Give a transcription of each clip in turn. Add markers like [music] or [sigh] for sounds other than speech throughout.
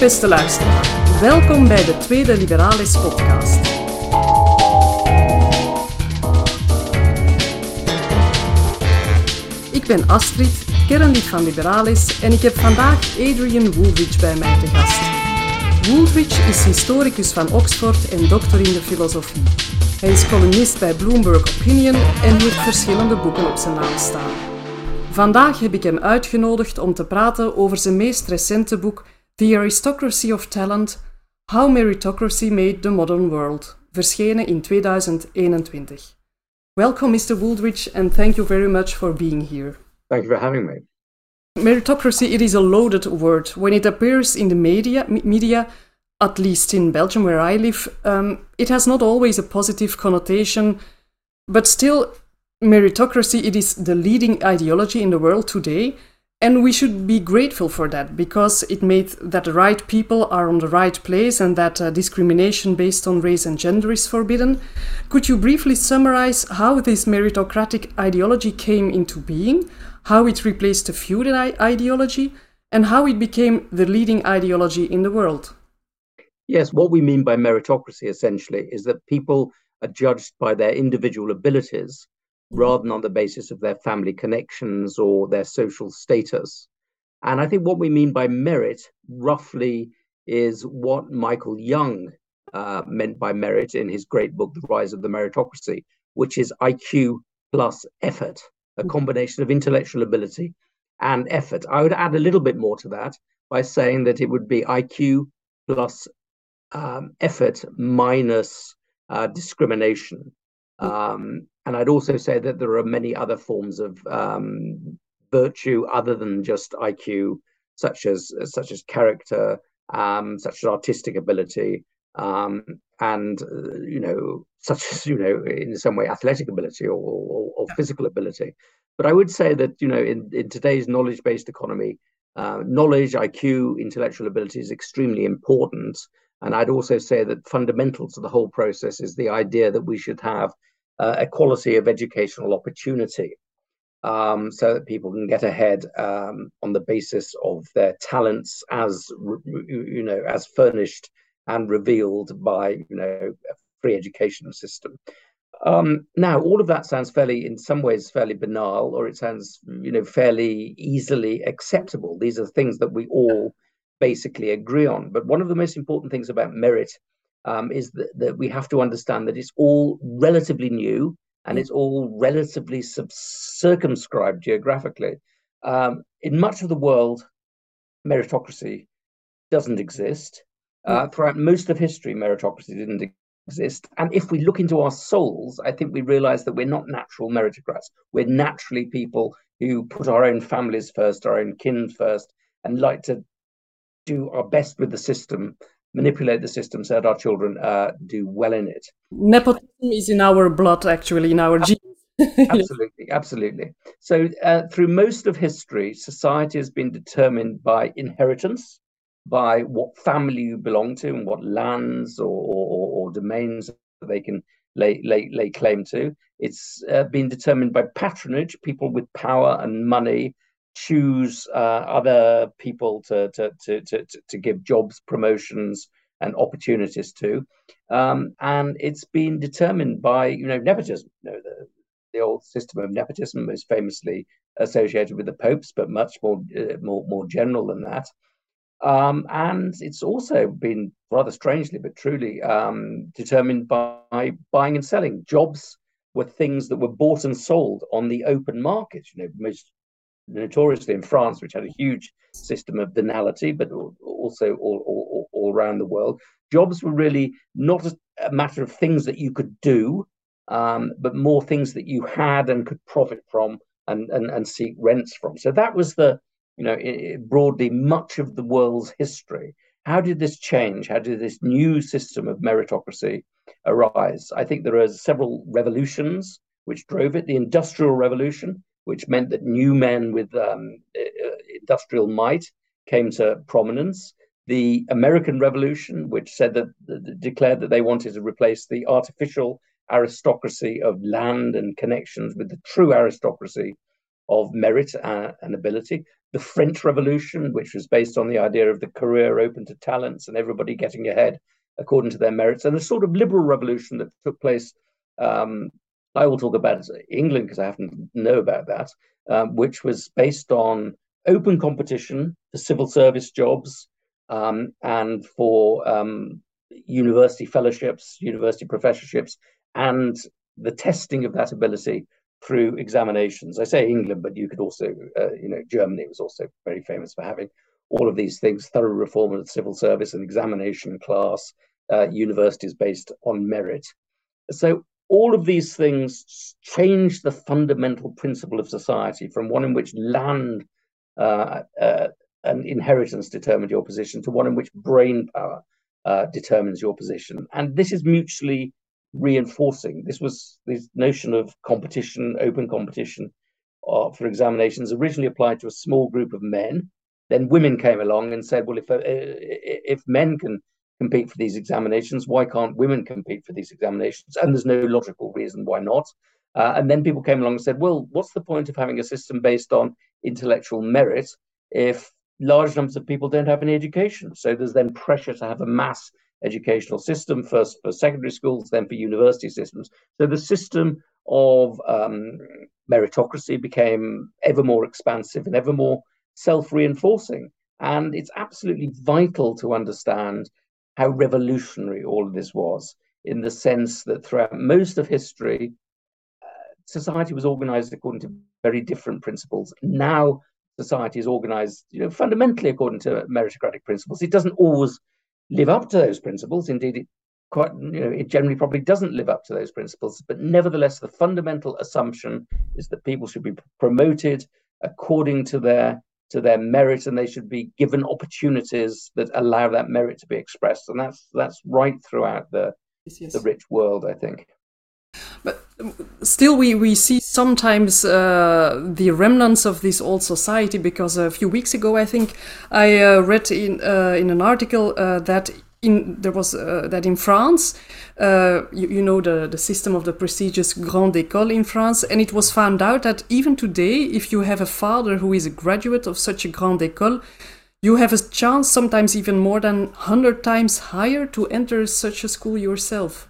Beste luisteraar. Welkom bij de tweede Liberalis podcast. Ik ben Astrid, kernlid van Liberalis en ik heb vandaag Adrian Woolwich bij mij te gast. Woolwich is historicus van Oxford en doctor in de filosofie. Hij is columnist bij Bloomberg Opinion en heeft verschillende boeken op zijn naam staan. Vandaag heb ik hem uitgenodigd om te praten over zijn meest recente boek The Aristocracy of Talent: How Meritocracy Made the Modern World, verschenen in 2021. Welcome, Mr. Wooldridge, and thank you very much for being here. Thank you for having me. Meritocracy, it is a loaded word. When it appears in the media, media at least in Belgium, where I live, um, it has not always a positive connotation, but still, meritocracy, it is the leading ideology in the world today. And we should be grateful for that because it made that the right people are on the right place and that uh, discrimination based on race and gender is forbidden. Could you briefly summarize how this meritocratic ideology came into being, how it replaced the feudal ideology, and how it became the leading ideology in the world? Yes, what we mean by meritocracy essentially is that people are judged by their individual abilities rather than on the basis of their family connections or their social status. And I think what we mean by merit roughly is what Michael Young uh, meant by merit in his great book, The Rise of the Meritocracy, which is IQ plus effort, a mm-hmm. combination of intellectual ability and effort. I would add a little bit more to that by saying that it would be IQ plus um, effort minus uh, discrimination. Mm. Um, and I'd also say that there are many other forms of um, virtue other than just IQ, such as such as character, um, such as artistic ability, um, and uh, you know, such as you know, in some way, athletic ability or, or, or physical ability. But I would say that you know, in, in today's knowledge-based economy, uh, knowledge, IQ, intellectual ability is extremely important. And I'd also say that fundamental to the whole process is the idea that we should have uh, equality of educational opportunity um, so that people can get ahead um, on the basis of their talents as you know as furnished and revealed by you know a free education system. Um, now all of that sounds fairly in some ways fairly banal or it sounds you know fairly easily acceptable. These are things that we all basically agree on. But one of the most important things about merit um, is that, that we have to understand that it's all relatively new and it's all relatively circumscribed geographically. Um, in much of the world, meritocracy doesn't exist. Uh, throughout most of history, meritocracy didn't exist. And if we look into our souls, I think we realize that we're not natural meritocrats. We're naturally people who put our own families first, our own kin first, and like to do our best with the system manipulate the system so that our children uh, do well in it. Nepotism is in our blood, actually, in our genes. [laughs] absolutely, absolutely. So, uh, through most of history, society has been determined by inheritance, by what family you belong to, and what lands or, or, or domains they can lay, lay, lay claim to. It's uh, been determined by patronage, people with power and money choose uh, other people to, to, to, to, to give jobs, promotions, and opportunities to. Um, and it's been determined by, you know, nepotism, you know, the, the old system of nepotism, most famously associated with the popes, but much more, uh, more, more general than that. Um, and it's also been rather strangely, but truly um, determined by buying and selling. Jobs were things that were bought and sold on the open market. You know, most notoriously in France, which had a huge system of venality, but also all, all, all around the world. Jobs were really not a matter of things that you could do, um, but more things that you had and could profit from and, and, and seek rents from. So that was the, you know, broadly much of the world's history. How did this change? How did this new system of meritocracy arise? I think there are several revolutions which drove it. The Industrial Revolution, which meant that new men with um, industrial might came to prominence. The American Revolution, which said that, declared that they wanted to replace the artificial aristocracy of land and connections with the true aristocracy of merit and, and ability. The French Revolution, which was based on the idea of the career open to talents and everybody getting ahead according to their merits, and a sort of liberal revolution that took place. Um, I will talk about England because I happen to know about that, um, which was based on open competition for civil service jobs um, and for um, university fellowships, university professorships, and the testing of that ability through examinations. I say England, but you could also, uh, you know, Germany was also very famous for having all of these things thorough reform of the civil service and examination class, uh, universities based on merit. So, all of these things change the fundamental principle of society from one in which land uh, uh and inheritance determined your position to one in which brain power uh, determines your position. And this is mutually reinforcing. This was this notion of competition, open competition uh, for examinations, originally applied to a small group of men. Then women came along and said, well, if uh, if men can compete for these examinations, why can't women compete for these examinations? And there's no logical reason why not. Uh, and then people came along and said, well, what's the point of having a system based on intellectual merit if large numbers of people don't have any education? So there's then pressure to have a mass educational system, first for secondary schools, then for university systems. So the system of um, meritocracy became ever more expansive and ever more self reinforcing. And it's absolutely vital to understand how revolutionary all of this was, in the sense that throughout most of history, uh, society was organized according to very different principles. Now, society is organized you know, fundamentally according to meritocratic principles. It doesn't always live up to those principles. Indeed, it quite you know it generally probably doesn't live up to those principles. But nevertheless, the fundamental assumption is that people should be promoted according to their to their merit, and they should be given opportunities that allow that merit to be expressed. And that's that's right throughout the yes, yes. the rich world, I think. But um, still, we, we see sometimes uh, the remnants of this old society because a few weeks ago, I think, I uh, read in, uh, in an article uh, that in, there was uh, that in France, uh, you, you, know the, the system of the prestigious Grande École in France, and it was found out that even today, if you have a father who is a graduate of such a Grande École, you have a chance, sometimes even more than 100 times higher, to enter such a school yourself.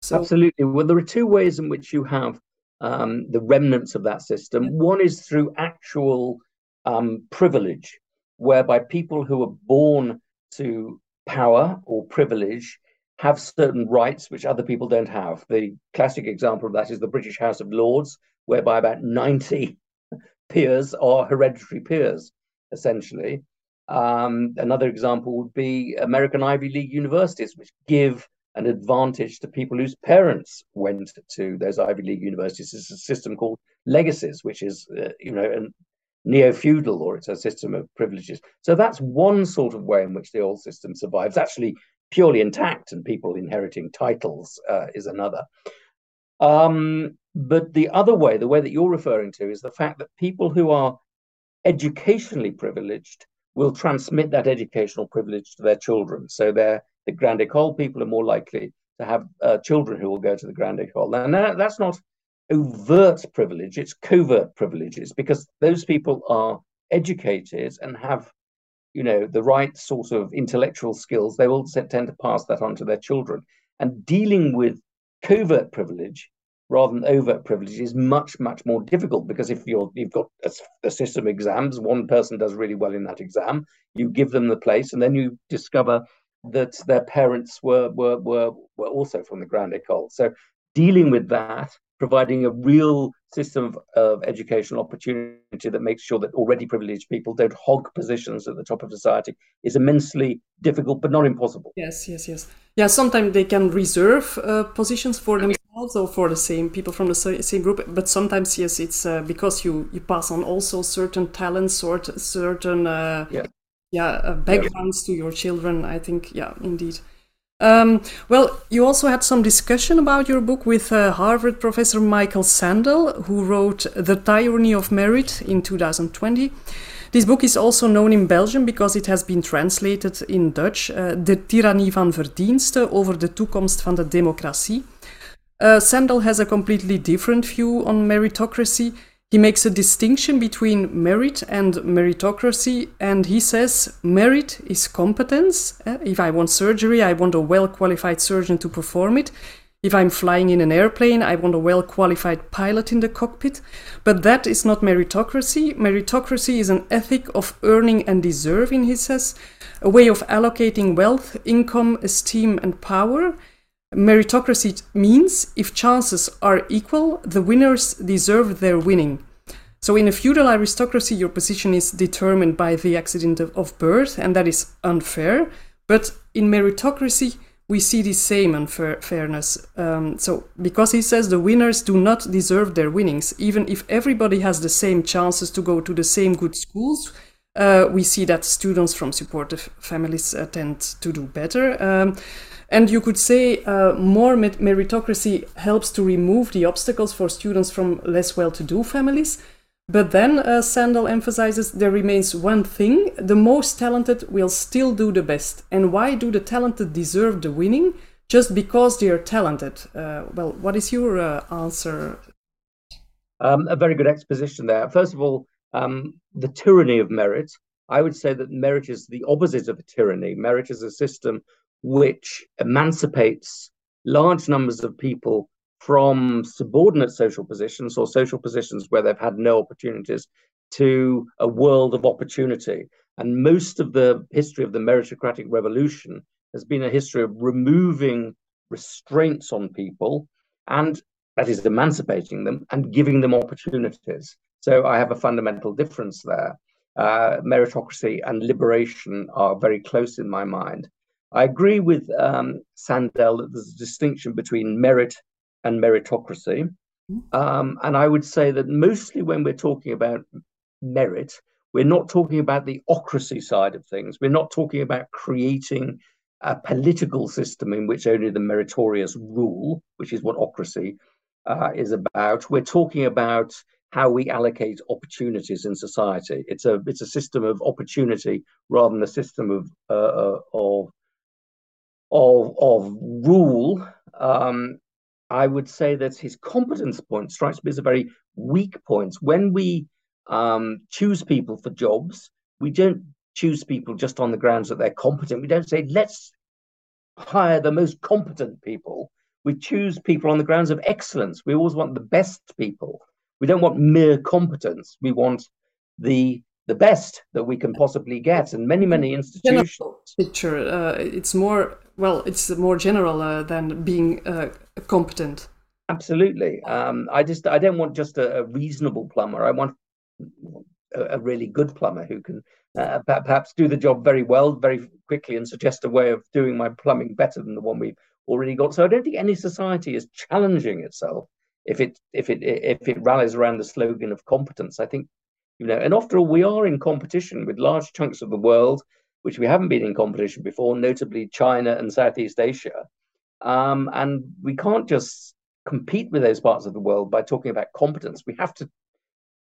So... Absolutely. Well, there are two ways in which you have um, the remnants of that system. One is through actual um, privilege, whereby people who are born to power or privilege have certain rights which other people don't have. The classic example of that is the British House of Lords, whereby about 90 [laughs] peers are hereditary peers, essentially. Um, another example would be American Ivy League universities, which give an advantage to people whose parents went to those Ivy League universities. It's a system called legacies, which is, uh, you know, a neo-feudal or it's a system of privileges. So that's one sort of way in which the old system survives. Actually, purely intact, and people inheriting titles uh, is another. Um, but the other way, the way that you're referring to, is the fact that people who are educationally privileged will transmit that educational privilege to their children. So they're the Grande École, people are more likely to have uh, children who will go to the Grande École. And that, that's not overt privilege, it's covert privileges because those people are educated and have you know the right sort of intellectual skills they will tend to pass that on to their children and dealing with covert privilege rather than overt privilege is much much more difficult because if you're you've got a, a, system of exams one person does really well in that exam you give them the place and then you discover that their parents were were were, were also from the Grande École. So dealing with that, providing a real system of, of educational opportunity that makes sure that already privileged people don't hog positions at the top of society is immensely difficult, but not impossible. Yes, yes, yes. Yeah, sometimes they can reserve uh, positions for themselves or for the same people from the same group, but sometimes, yes, it's uh, because you, you pass on also certain talents or certain uh, yeah yeah uh, backgrounds to your children i think yeah indeed um, well, you also had some discussion about your book with uh, Harvard professor Michael Sandel, who wrote The Tyranny of Merit in 2020. This book is also known in Belgium because it has been translated in Dutch, uh, De Tyrannie van Verdienste over de toekomst van de democratie. Uh, Sandel has a completely different view on meritocracy. He makes a distinction between merit and meritocracy, and he says merit is competence. Eh, if I want surgery, I want a well qualified surgeon to perform it. If I'm flying in an airplane, I want a well qualified pilot in the cockpit. But that is not meritocracy. Meritocracy is an ethic of earning and deserving, he says, a way of allocating wealth, income, esteem, and power. Meritocracy means if chances are equal, the winners deserve their winning. So, in a feudal aristocracy, your position is determined by the accident of birth, and that is unfair. But in meritocracy, we see the same unfairness. Um, so, because he says the winners do not deserve their winnings, even if everybody has the same chances to go to the same good schools, uh, we see that students from supportive families uh, tend to do better. Um, and you could say uh, more meritocracy helps to remove the obstacles for students from less well to do families. But then uh, Sandel emphasizes there remains one thing the most talented will still do the best. And why do the talented deserve the winning? Just because they are talented. Uh, well, what is your uh, answer? Um, a very good exposition there. First of all, um, the tyranny of merit. I would say that merit is the opposite of a tyranny. Merit is a system which emancipates large numbers of people from subordinate social positions or social positions where they've had no opportunities to a world of opportunity. And most of the history of the meritocratic revolution has been a history of removing restraints on people and that is emancipating them and giving them opportunities. So I have a fundamental difference there. Uh, meritocracy and liberation are very close in my mind. I agree with um, Sandel that there's a distinction between merit and meritocracy. Mm-hmm. Um, and I would say that mostly when we're talking about merit, we're not talking about the ocracy side of things. We're not talking about creating a political system in which only the meritorious rule, which is what ocracy uh, is about. We're talking about how we allocate opportunities in society. It's a it's a system of opportunity rather than a system of uh, uh of of of rule. Um, I would say that his competence point strikes me as a very weak point. When we um, choose people for jobs, we don't choose people just on the grounds that they're competent. We don't say, let's hire the most competent people. We choose people on the grounds of excellence. We always want the best people. We don't want mere competence. We want the the best that we can possibly get. And many, many institutions. Picture. Uh, it's more well. It's more general uh, than being uh, competent. Absolutely. Um, I just I don't want just a, a reasonable plumber. I want a, a, really good plumber who can uh, perhaps do the job very well, very quickly, and suggest a way of doing my plumbing better than the one we've already got. So I don't think any society is challenging itself if it if it if it rallies around the slogan of competence. I think you know, and after all, we are in competition with large chunks of the world, which we haven't been in competition before, notably China and Southeast Asia. Um, and we can't just compete with those parts of the world by talking about competence. We have to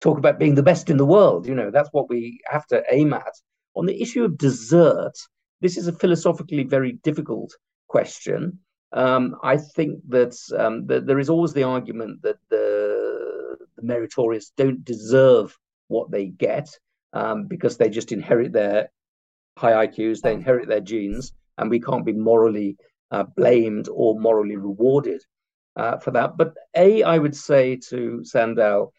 talk about being the best in the world. You know, that's what we have to aim at. On the issue of desert, this is a philosophically very difficult question. Um, I think that, um, that, there is always the argument that the, the meritorious don't deserve what they get um, because they just inherit their high IQs, they inherit their genes, and we can't be morally uh, blamed or morally rewarded uh, for that. But A, I would say to Sandel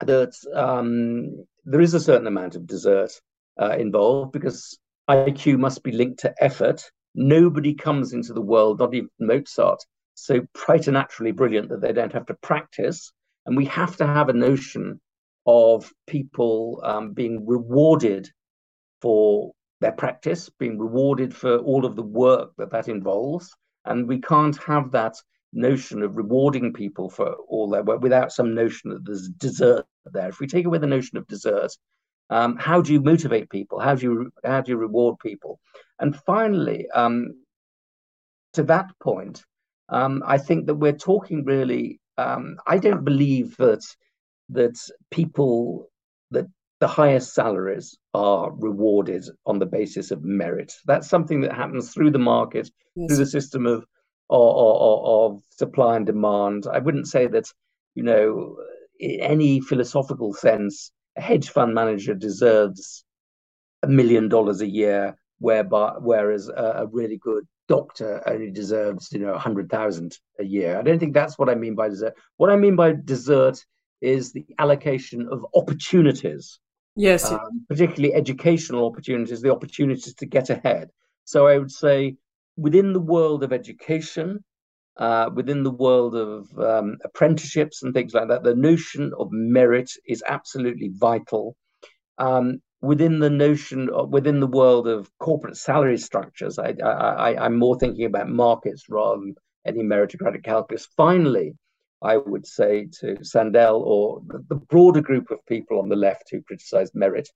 that um, there is a certain amount of desert uh, involved because IQ must be linked to effort. Nobody comes into the world, not even Mozart, so preternaturally brilliant that they don't have to practice. And we have to have a notion of people um, being rewarded for their practice, being rewarded for all of the work that that involves. And we can't have that notion of rewarding people for all their work without some notion that there's desert there. If we take away the notion of desert, um, how do you motivate people? How do you how do you reward people? And finally, um, to that point, um, I think that we're talking really. Um, I don't believe that that people that the highest salaries are rewarded on the basis of merit. That's something that happens through the market, yes. through the system of, of, of, of supply and demand. I wouldn't say that, you know, in any philosophical sense, a hedge fund manager deserves a million dollars a year, whereby whereas a, a really good doctor only deserves, you know, a hundred thousand a year. I don't think that's what I mean by desert. What I mean by desert is the allocation of opportunities. Yes, um, particularly educational opportunities, the opportunities to get ahead. So I would say within the world of education, uh, within the world of um, apprenticeships and things like that, the notion of merit is absolutely vital. Um, within the notion, of, within the world of corporate salary structures, I, I, I'm more thinking about markets rather than any meritocratic calculus. Finally, I would say to Sandel or the broader group of people on the left who criticize merit,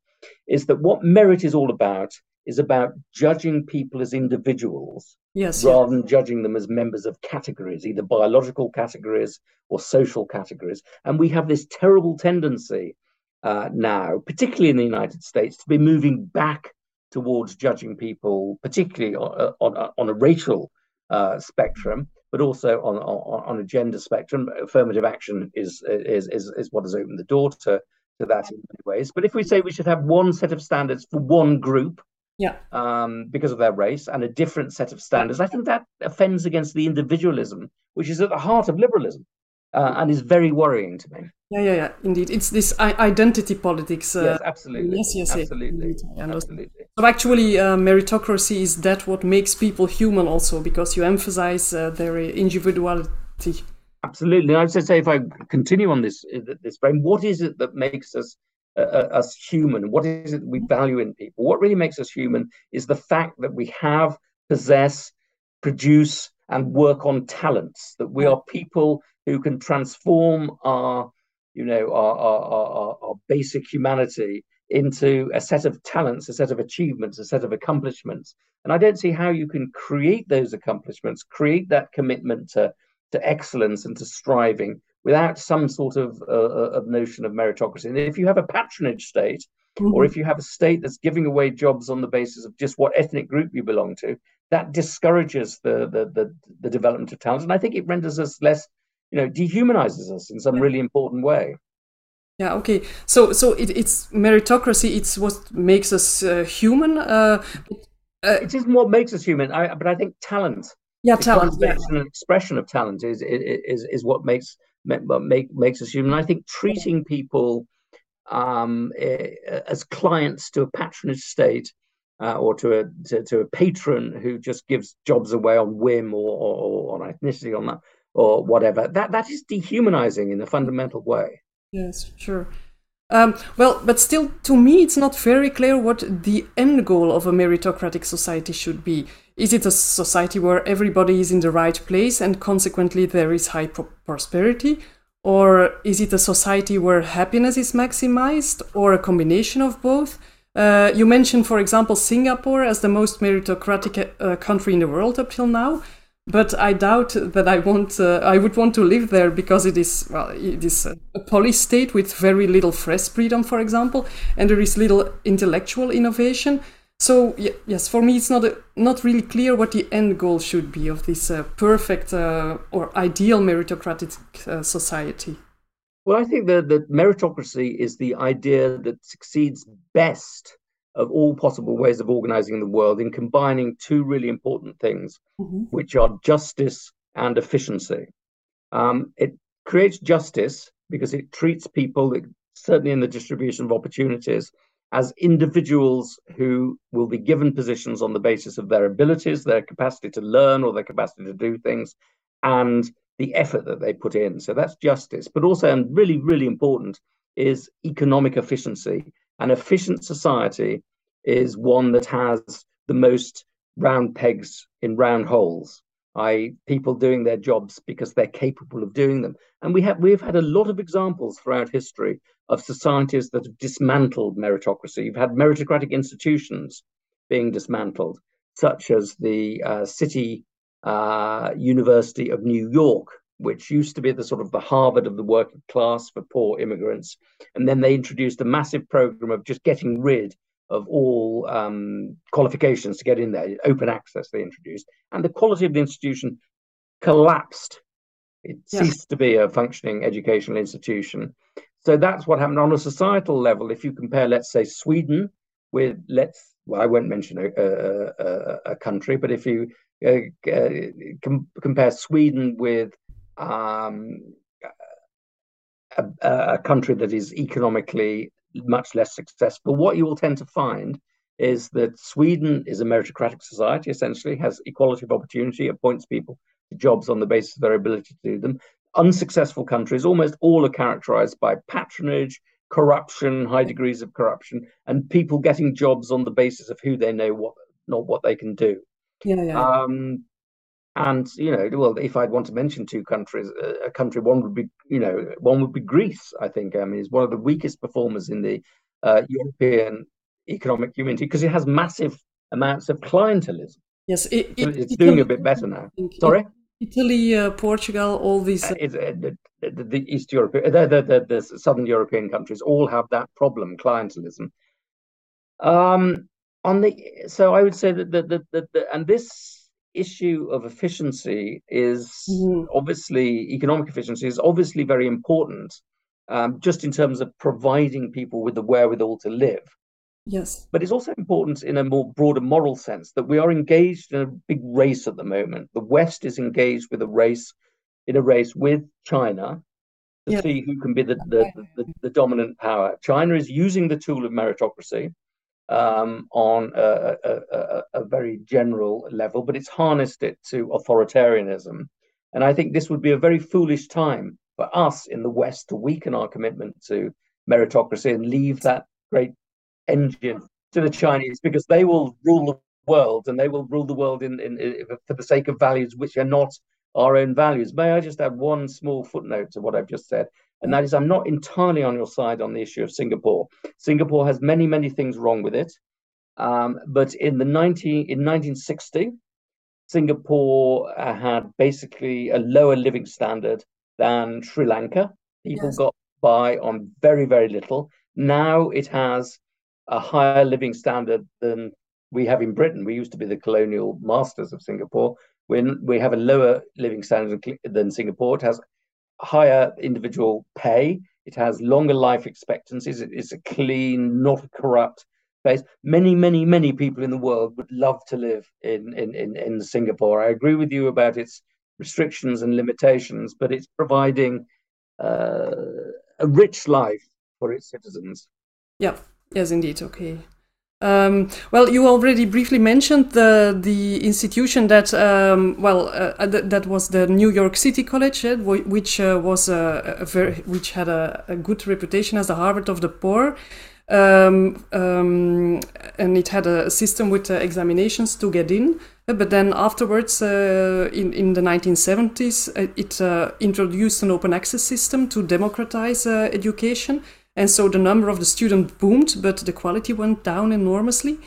is that what merit is all about is about judging people as individuals yes, rather than judging them as members of categories, either biological categories or social categories. And we have this terrible tendency uh, now, particularly in the United States, to be moving back towards judging people, particularly on, on, on a racial uh, spectrum, but also on, on, on a gender spectrum. Affirmative action is, is, is, is what has opened the door to, to that in many ways. But if we say we should have one set of standards for one group, yeah. Um, because of their race and a different set of standards. I think that offends against the individualism, which is at the heart of liberalism. Uh, and is very worrying to me. Yeah, yeah, yeah. Indeed, it's this identity politics. Uh, yes, absolutely. Yes, yes, absolutely. Absolutely. So actually, uh, meritocracy is that what makes people human, also because you emphasize uh, their individuality. Absolutely. I was to say, if I continue on this uh, this frame, what is it that makes us uh, uh, us human? What is it we value in people? What really makes us human is the fact that we have, possess, produce, and work on talents. That we are people who can transform our, you know, our, our, our, our basic humanity into a set of talents, a set of achievements, a set of accomplishments. And I don't see how you can create those accomplishments, create that commitment to, to excellence and to striving without some sort of, uh, uh, of notion of meritocracy. And if you have a patronage state, mm-hmm. or if you have a state that's giving away jobs on the basis of just what ethnic group you belong to, that discourages the, the, the, the development of talent. And I think it renders us less, you know, dehumanizes us in some really important way. Yeah. Okay. So, so it, it's meritocracy. It's what makes us uh, human. Uh, uh, it isn't what makes us human. I, but I think talent. Yeah, talent. Yeah. An expression of talent is, is is what makes make, makes us human. I think treating people um, as clients to a patronage state uh, or to a to, to, a patron who just gives jobs away on whim or, or, or on ethnicity on that or whatever that that is dehumanizing in a fundamental way. Yes, sure. Um, well, but still, to me, it's not very clear what the end goal of a meritocratic society should be. Is it a society where everybody is in the right place and consequently there is high pro- prosperity? Or is it a society where happiness is maximized or a combination of both? Uh, you mentioned, for example, Singapore as the most meritocratic uh, country in the world up till now, but I doubt that I want uh, I would want to live there because it is well it is a police state with very little press freedom, for example, and there is little intellectual innovation. So yes, for me, it's not a, not really clear what the end goal should be of this uh, perfect uh, or ideal meritocratic uh, society. Well, I think that, that meritocracy is the idea that succeeds best of all possible ways of organizing the world in combining two really important things, mm-hmm. which are justice and efficiency. Um, it creates justice because it treats people, certainly in the distribution of opportunities, as individuals who will be given positions on the basis of their abilities, their capacity to learn or their capacity to do things, and the effort that they put in. So that's justice. But also, and really, really important, is economic efficiency. An efficient society is one that has the most round pegs in round holes i people doing their jobs because they're capable of doing them and we have we've had a lot of examples throughout history of societies that have dismantled meritocracy you've had meritocratic institutions being dismantled such as the uh, city uh, university of new york which used to be the sort of the harvard of the working class for poor immigrants and then they introduced a massive program of just getting rid of all um, qualifications to get in there, open access they introduced, and the quality of the institution collapsed It yeah. ceased to be a functioning educational institution. So that's what happened on a societal level. If you compare, let's say, Sweden with, let's, well, I won't mention a, a, a country, but if you com- compare Sweden with um, a, a, country that is economically much less successful, what you will tend to find is that Sweden is a meritocratic society, essentially, has equality of opportunity, appoints people to jobs on the basis of their ability to do them. Unsuccessful countries, almost all are characterized by patronage, corruption, high degrees of corruption, and people getting jobs on the basis of who they know, what not what they can do. Yeah, yeah. Um, and you know, well, if I'd want to mention two countries, a country one would be, you know, one would be Greece. I think I mean, is one of the weakest performers in the uh, European economic community because it has massive amounts of clientelism. Yes, it, it, it's Italy, doing a bit better now. Sorry, Italy, uh, Portugal, all these. Uh, uh, the, the, the, East European, the, the, the, Southern European countries all have that problem, clientelism. Um, on the so I would say that the, the, the, the and this issue of efficiency is mm-hmm. obviously economic efficiency is obviously very important, um, just in terms of providing people with the wherewithal to live. Yes. But it's also important in a more broader moral sense that we are engaged in a big race at the moment. The West is engaged with a race, in a race with China to yeah. see who can be the, the, the, the, dominant power. China is using the tool of meritocracy um, on a, a, a, very general level, but it's harnessed it to authoritarianism. And I think this would be a very foolish time for us in the West to weaken our commitment to meritocracy and leave that great engine to the Chinese because they will rule the world and they will rule the world in, in, in, for the sake of values which are not our own values. May I just add one small footnote to what I've just said? And that is, I'm not entirely on your side on the issue of Singapore. Singapore has many, many things wrong with it. Um, but in the 19, in 1960, Singapore uh, had basically a lower living standard than Sri Lanka. People yes. got by on very, very little. Now it has a higher living standard than we have in Britain. We used to be the colonial masters of Singapore. When we have a lower living standard than Singapore, it has higher individual pay. It has longer life expectancies. It's a clean, not corrupt place. Many, many, many people in the world would love to live in, in, in, in Singapore. I agree with you about its restrictions and limitations, but it's providing uh, a rich life for its citizens. Yeah, Yes, indeed. Okay. Um, well, you already briefly mentioned the the institution that um, well uh, uh th- that was the New York City College, uh, which uh, was a, a, very which had a, a, good reputation as the Harvard of the poor, um, um and it had a system with uh, examinations to get in. Uh, but then afterwards, in in the 1970s, it introduced an open access system to democratize education and so the number of the students boomed, but the quality went down enormously.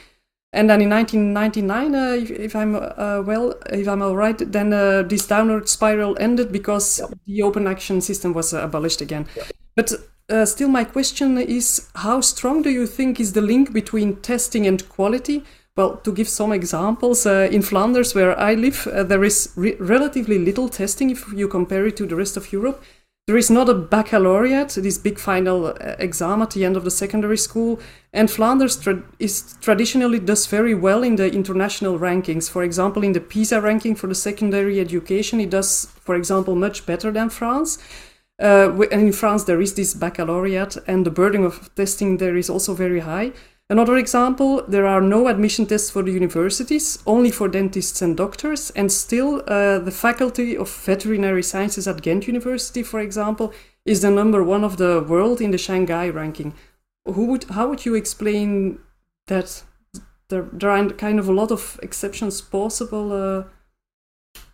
And then in 1999, uh, if, if, I'm uh, well, if I'm all right, then uh, this downward spiral ended because yep. the open action system was uh, abolished again. Yep. But uh, still, my question is: How strong do you think is the link between testing and quality? Well, to give some examples, uh, in Flanders, where I live, there is re- relatively little testing if you compare it to the rest of Europe. There is not a baccalaureate, this big final uh, exam at the end of the secondary school, and Flanders tra- is traditionally does very well in the international rankings. For example, in the PISA ranking for the secondary education, it does, for example, much better than France. Uh, and in France, there is this baccalaureate, and the burden of testing there is also very high. Another example, there are no admission tests for the universities, only for dentists and doctors, and still uh, the Faculty of Veterinary Sciences at Ghent University, for example, is the number one of the world in the Shanghai ranking. Who would, how would you explain that there, there are kind of a lot of exceptions possible? Uh...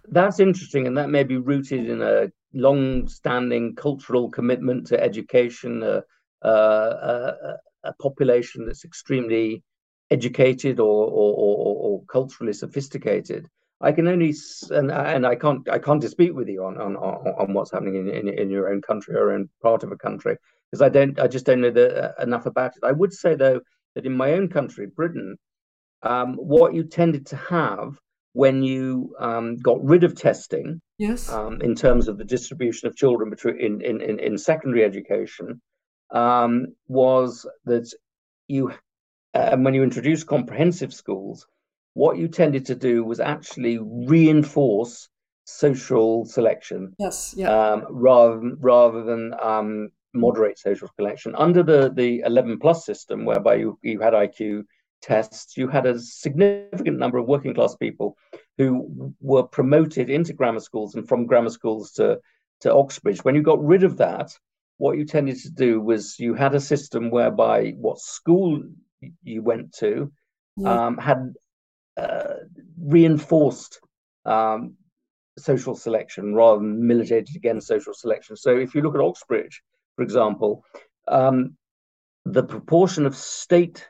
That's interesting, and that may be rooted in a long-standing cultural commitment to education, uh, uh, uh a population that's extremely educated or, or, or, or culturally sophisticated. I can only and and I can't I can't dispute with you on on, on what's happening in, in, in your own country or in part of a country because I don't I just don't know the, uh, enough about it. I would say though that in my own country, Britain, um, what you tended to have when you um, got rid of testing, yes, um, in terms of the distribution of children between in in, in, in secondary education, um, was that you, uh, and when you introduced comprehensive schools, what you tended to do was actually reinforce social selection. Yes, yeah. Um, rather rather than um, moderate social selection. Under the the 11 plus system, whereby you you had IQ tests, you had a significant number of working class people who were promoted into grammar schools and from grammar schools to, to Oxbridge. When you got rid of that, what you tended to do was you had a system whereby what school you went to yeah. um, had uh, reinforced um, social selection rather than militated against social selection. So if you look at Oxbridge, for example, um, the proportion of state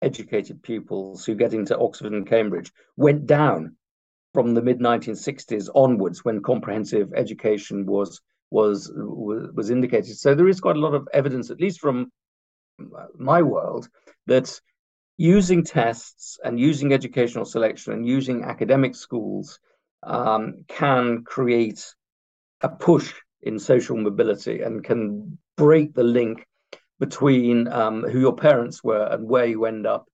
educated pupils who get into Oxford and Cambridge went down from the mid 1960s onwards when comprehensive education was was was indicated so there is quite a lot of evidence at least from my world that using tests and using educational selection and using academic schools um, can create a push in social mobility and can break the link between um, who your parents were and where you end up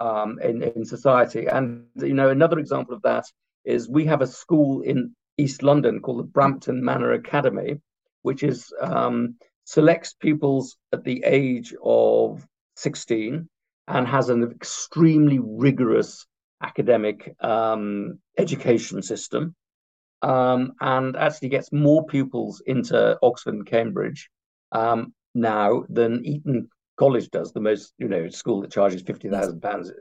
um, in, in society. And you know, another example of that is we have a school in East London called the Brampton Manor Academy, which is um, selects pupils at the age of 16 and has an extremely rigorous academic um, education system um, and actually gets more pupils into Oxford and Cambridge um, now than Eton College does, the most, you know, school that charges fifty thousand pounds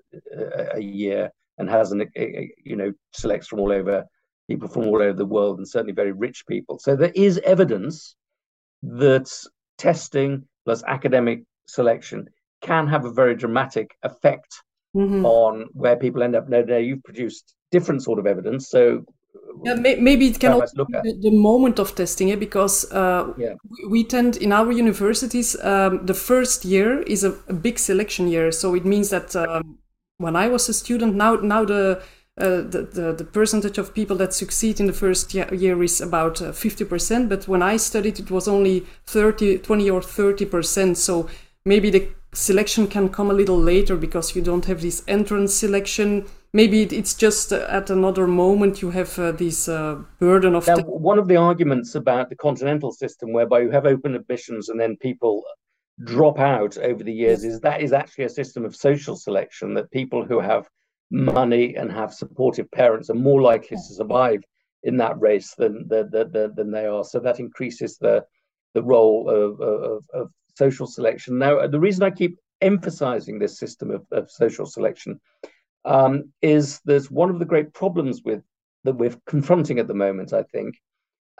a year and has an, a, you know, selects from all over people from all over the world and certainly very rich people. So there is evidence that testing plus academic selection can have a very dramatic effect mm-hmm. on where people end up. Now, now you've produced different sort of evidence, so yeah, maybe it can also be the, moment of testing, yeah, because uh, yeah. we tend in our universities um, the first year is a, a, big selection year, so it means that um, when I was a student, now now the, uh, the, the, the percentage of people that succeed in the first year is about uh, fifty percent, but when I studied, it was only 30, 20 or thirty percent. So maybe the selection can come a little later because you don't have this entrance selection maybe it's just uh, at another moment you have uh, this uh, burden of. Now, one of the arguments about the continental system, whereby you have open admissions and then people drop out over the years, is that is actually a system of social selection. That people who have money and have supportive parents are more likely to survive in that race than than, than, than they are. So that increases the the role of, of, of social selection. Now, the reason I keep emphasizing this system of, of social selection um, is there's one of the great problems with that we're confronting at the moment, I think,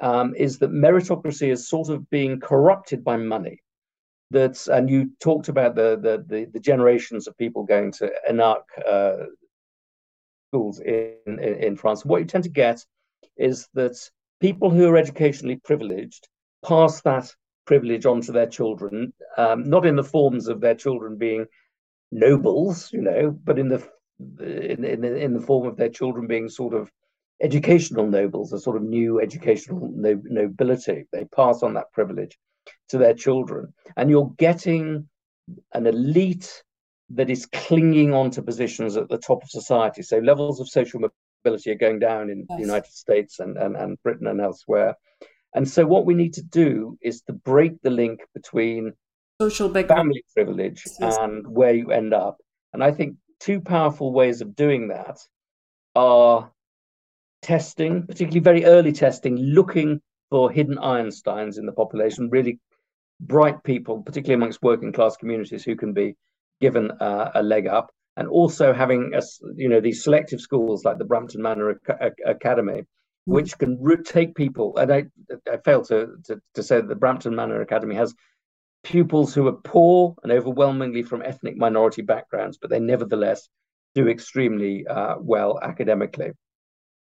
um, is that meritocracy is sort of being corrupted by money. That's and you talked about the the the, the generations of people going to ENARC uh, schools in, in, in France. What you tend to get is that people who are educationally privileged pass that privilege on to their children, um, not in the forms of their children being nobles, you know, but in the in, in, in the form of their children being sort of educational nobles, a sort of new educational no, nobility. They pass on that privilege to their children. And you're getting an elite that is clinging on to positions at the top of society. So levels of social mobility are going down in yes. the United States and, and, and Britain and elsewhere. And so what we need to do is to break the link between social background. family privilege yes. and where you end up. And I think two powerful ways of doing that are testing, particularly very early testing, looking for hidden Einsteins in the population, really bright people, particularly amongst working class communities, who can be given uh, a leg up, and also having a, you know these selective schools like the Brampton Manor Academy, mm-hmm. which can take people. And I, I fail to, to, to say that the Brampton Manor Academy has pupils who are poor and overwhelmingly from ethnic minority backgrounds, but they nevertheless do extremely uh, well academically.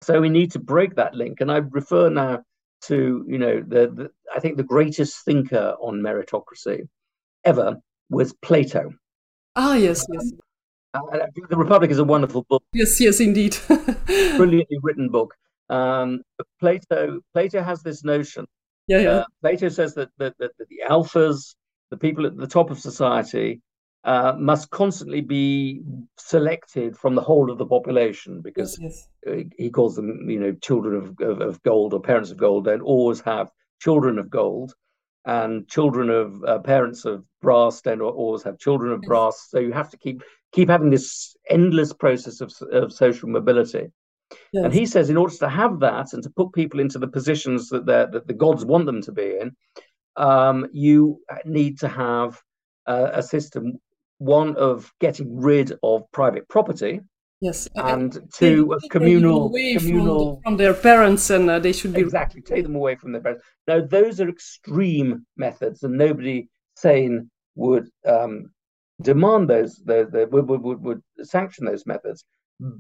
So we need to break that link. And I refer now to, you know, the, the I think the greatest thinker on meritocracy ever was Plato. Ah, yes, yes. Uh, the Republic is a wonderful book. Yes, yes, indeed. [laughs] Brilliantly written book. Um, Plato Plato has this notion. Yeah, yeah. Uh, Plato says that, that, that, the alphas, the people at the top of society, uh, must constantly be selected from the whole of the population because yes, yes. he calls them, you know, children of, of, of, gold or parents of gold don't always have children of gold, and children of uh, parents of brass don't always have children of brass. So you have to keep keep having this endless process of, of social mobility. Yes. And he says, in order to have that and to put people into the positions that, that the gods want them to be in, um, you need to have uh, a system one of getting rid of private property. Yes, and to communal communal from, from, their parents, and uh, they should be exactly take them away from their parents. Now, those are extreme methods, and nobody sane would um, demand those, the, the, would, would, would sanction those methods.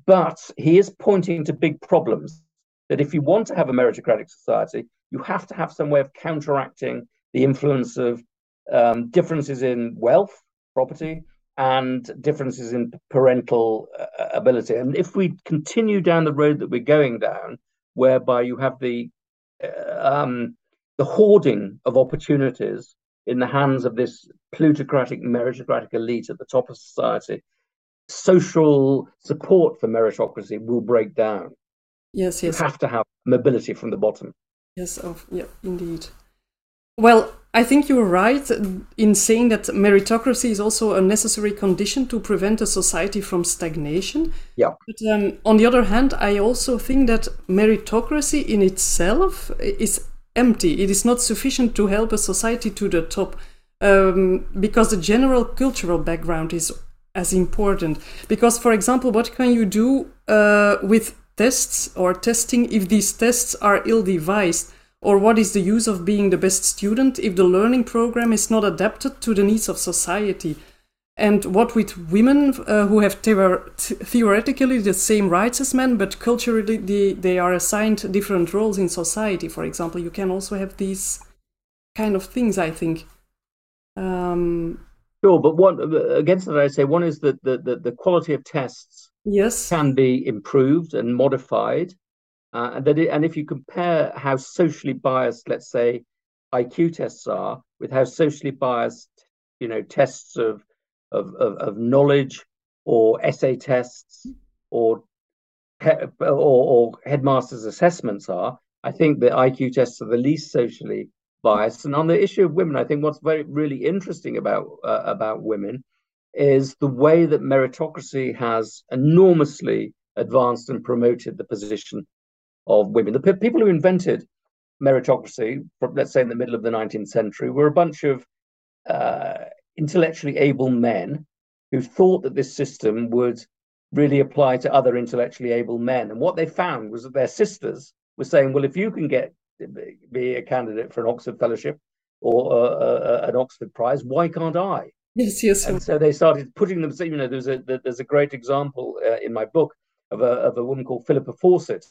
But he is pointing to big problems. That if you want to have a meritocratic society, you have to have some way of counteracting the influence of um, differences in wealth, property, and differences in parental uh, ability. And if we continue down the road that we're going down, whereby you have the uh, um, the hoarding of opportunities in the hands of this plutocratic, meritocratic elite at the top of society, social support for meritocracy will break down. Yes, yes. You have to have mobility from the bottom. Yes, of yeah, indeed. Well, I think you're right in saying that meritocracy is also a necessary condition to prevent a society from stagnation. Yeah. But um, on the other hand, I also think that meritocracy in itself is empty. It is not sufficient to help a society to the top um, because the general cultural background is as important. Because, for example, what can you do uh, with tests or testing if these tests are ill devised? Or what is the use of being the best student if the learning program is not adapted to the needs of society? And what with women uh, who have theoretically the same rights as men, but culturally they, they are assigned different roles in society, for example? You can also have these kind of things, I think. Um, sure, but one against that, I say one is that the, the, the quality of tests yes can be improved and modified uh, and that it, and if you compare how socially biased, let's say, IQ tests are with how socially biased, you know, tests of of, of, of knowledge or essay tests or, or or headmasters assessments are, I think the IQ tests are the least socially biased. And on the issue of women, I think what's very really interesting about uh, about women is the way that meritocracy has enormously advanced and promoted the position of women. The p- people who invented meritocracy, from, let's say in the middle of the 19th century, were a bunch of uh, intellectually able men who thought that this system would really apply to other intellectually able men. And what they found was that their sisters were saying, well, if you can get be a candidate for an Oxford Fellowship or uh, uh, an Oxford Prize, why can't I? Yes, yes. And so they started putting them. You know, there's a there's a great example uh, in my book of a of a woman called Philippa Fawcett,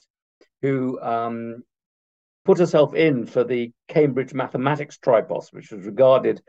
who um, put herself in for the Cambridge Mathematics Tripos, which was regarded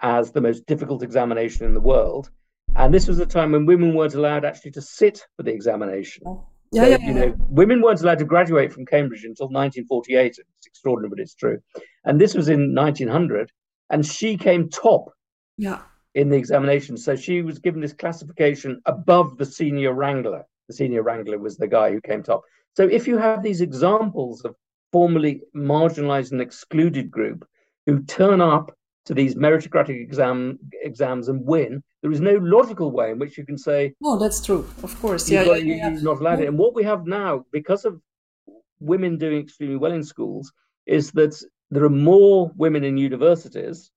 as the most difficult examination in the world. And this was a time when women weren't allowed actually to sit for the examination. Oh, yeah, so, yeah, you know, women weren't allowed to graduate from Cambridge until 1948. It's extraordinary, but it's true. And this was in 1900, and she came top. Yeah. In the examination, so she was given this classification above the senior wrangler. The senior wrangler was the guy who came top. So if you have these examples of formerly marginalized and excluded group who turn up to these meritocratic exam exams and win, there is no logical way in which you can say, "Oh, that's true." Of course, yeah, got, yeah, yeah, you're not allowed it. And what we have now, because of women doing extremely well in schools, is that there are more women in universities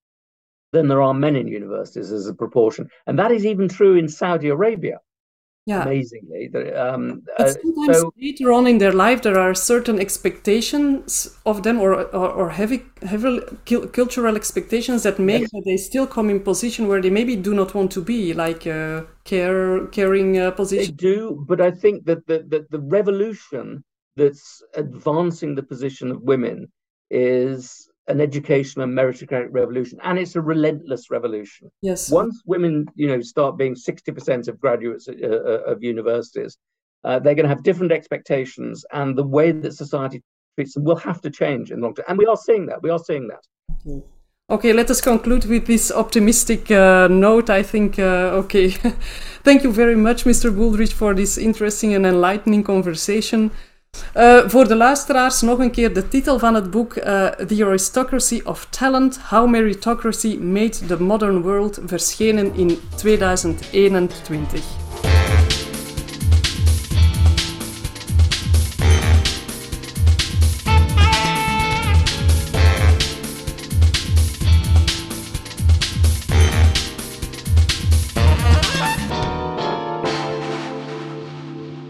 than there are men in universities as a proportion, and that is even true in Saudi Arabia yeah. amazingly. Um, but uh, sometimes so, later on in their life, there are certain expectations of them, or or, or heavy, heavy cultural expectations that make yes. that they still come in position where they maybe do not want to be, like a care caring uh, position. They do, but I think that the, the the revolution that's advancing the position of women is an educational and meritocratic revolution, and it's a relentless revolution. Yes. Once women, you know, start being sixty percent of graduates uh, uh, of universities, uh, they're going to have different expectations, and the way that society treats them will have to change in the long term. And we are seeing that. We are seeing that. Okay, let us conclude with this optimistic uh, note. I think, uh, okay. [laughs] Thank you very much, Mr. Wooldridge, for this interesting and enlightening conversation. Uh, voor de luisteraars nog een keer de titel van het boek: uh, The Aristocracy of Talent: How Meritocracy Made the Modern World, verschenen in 2021.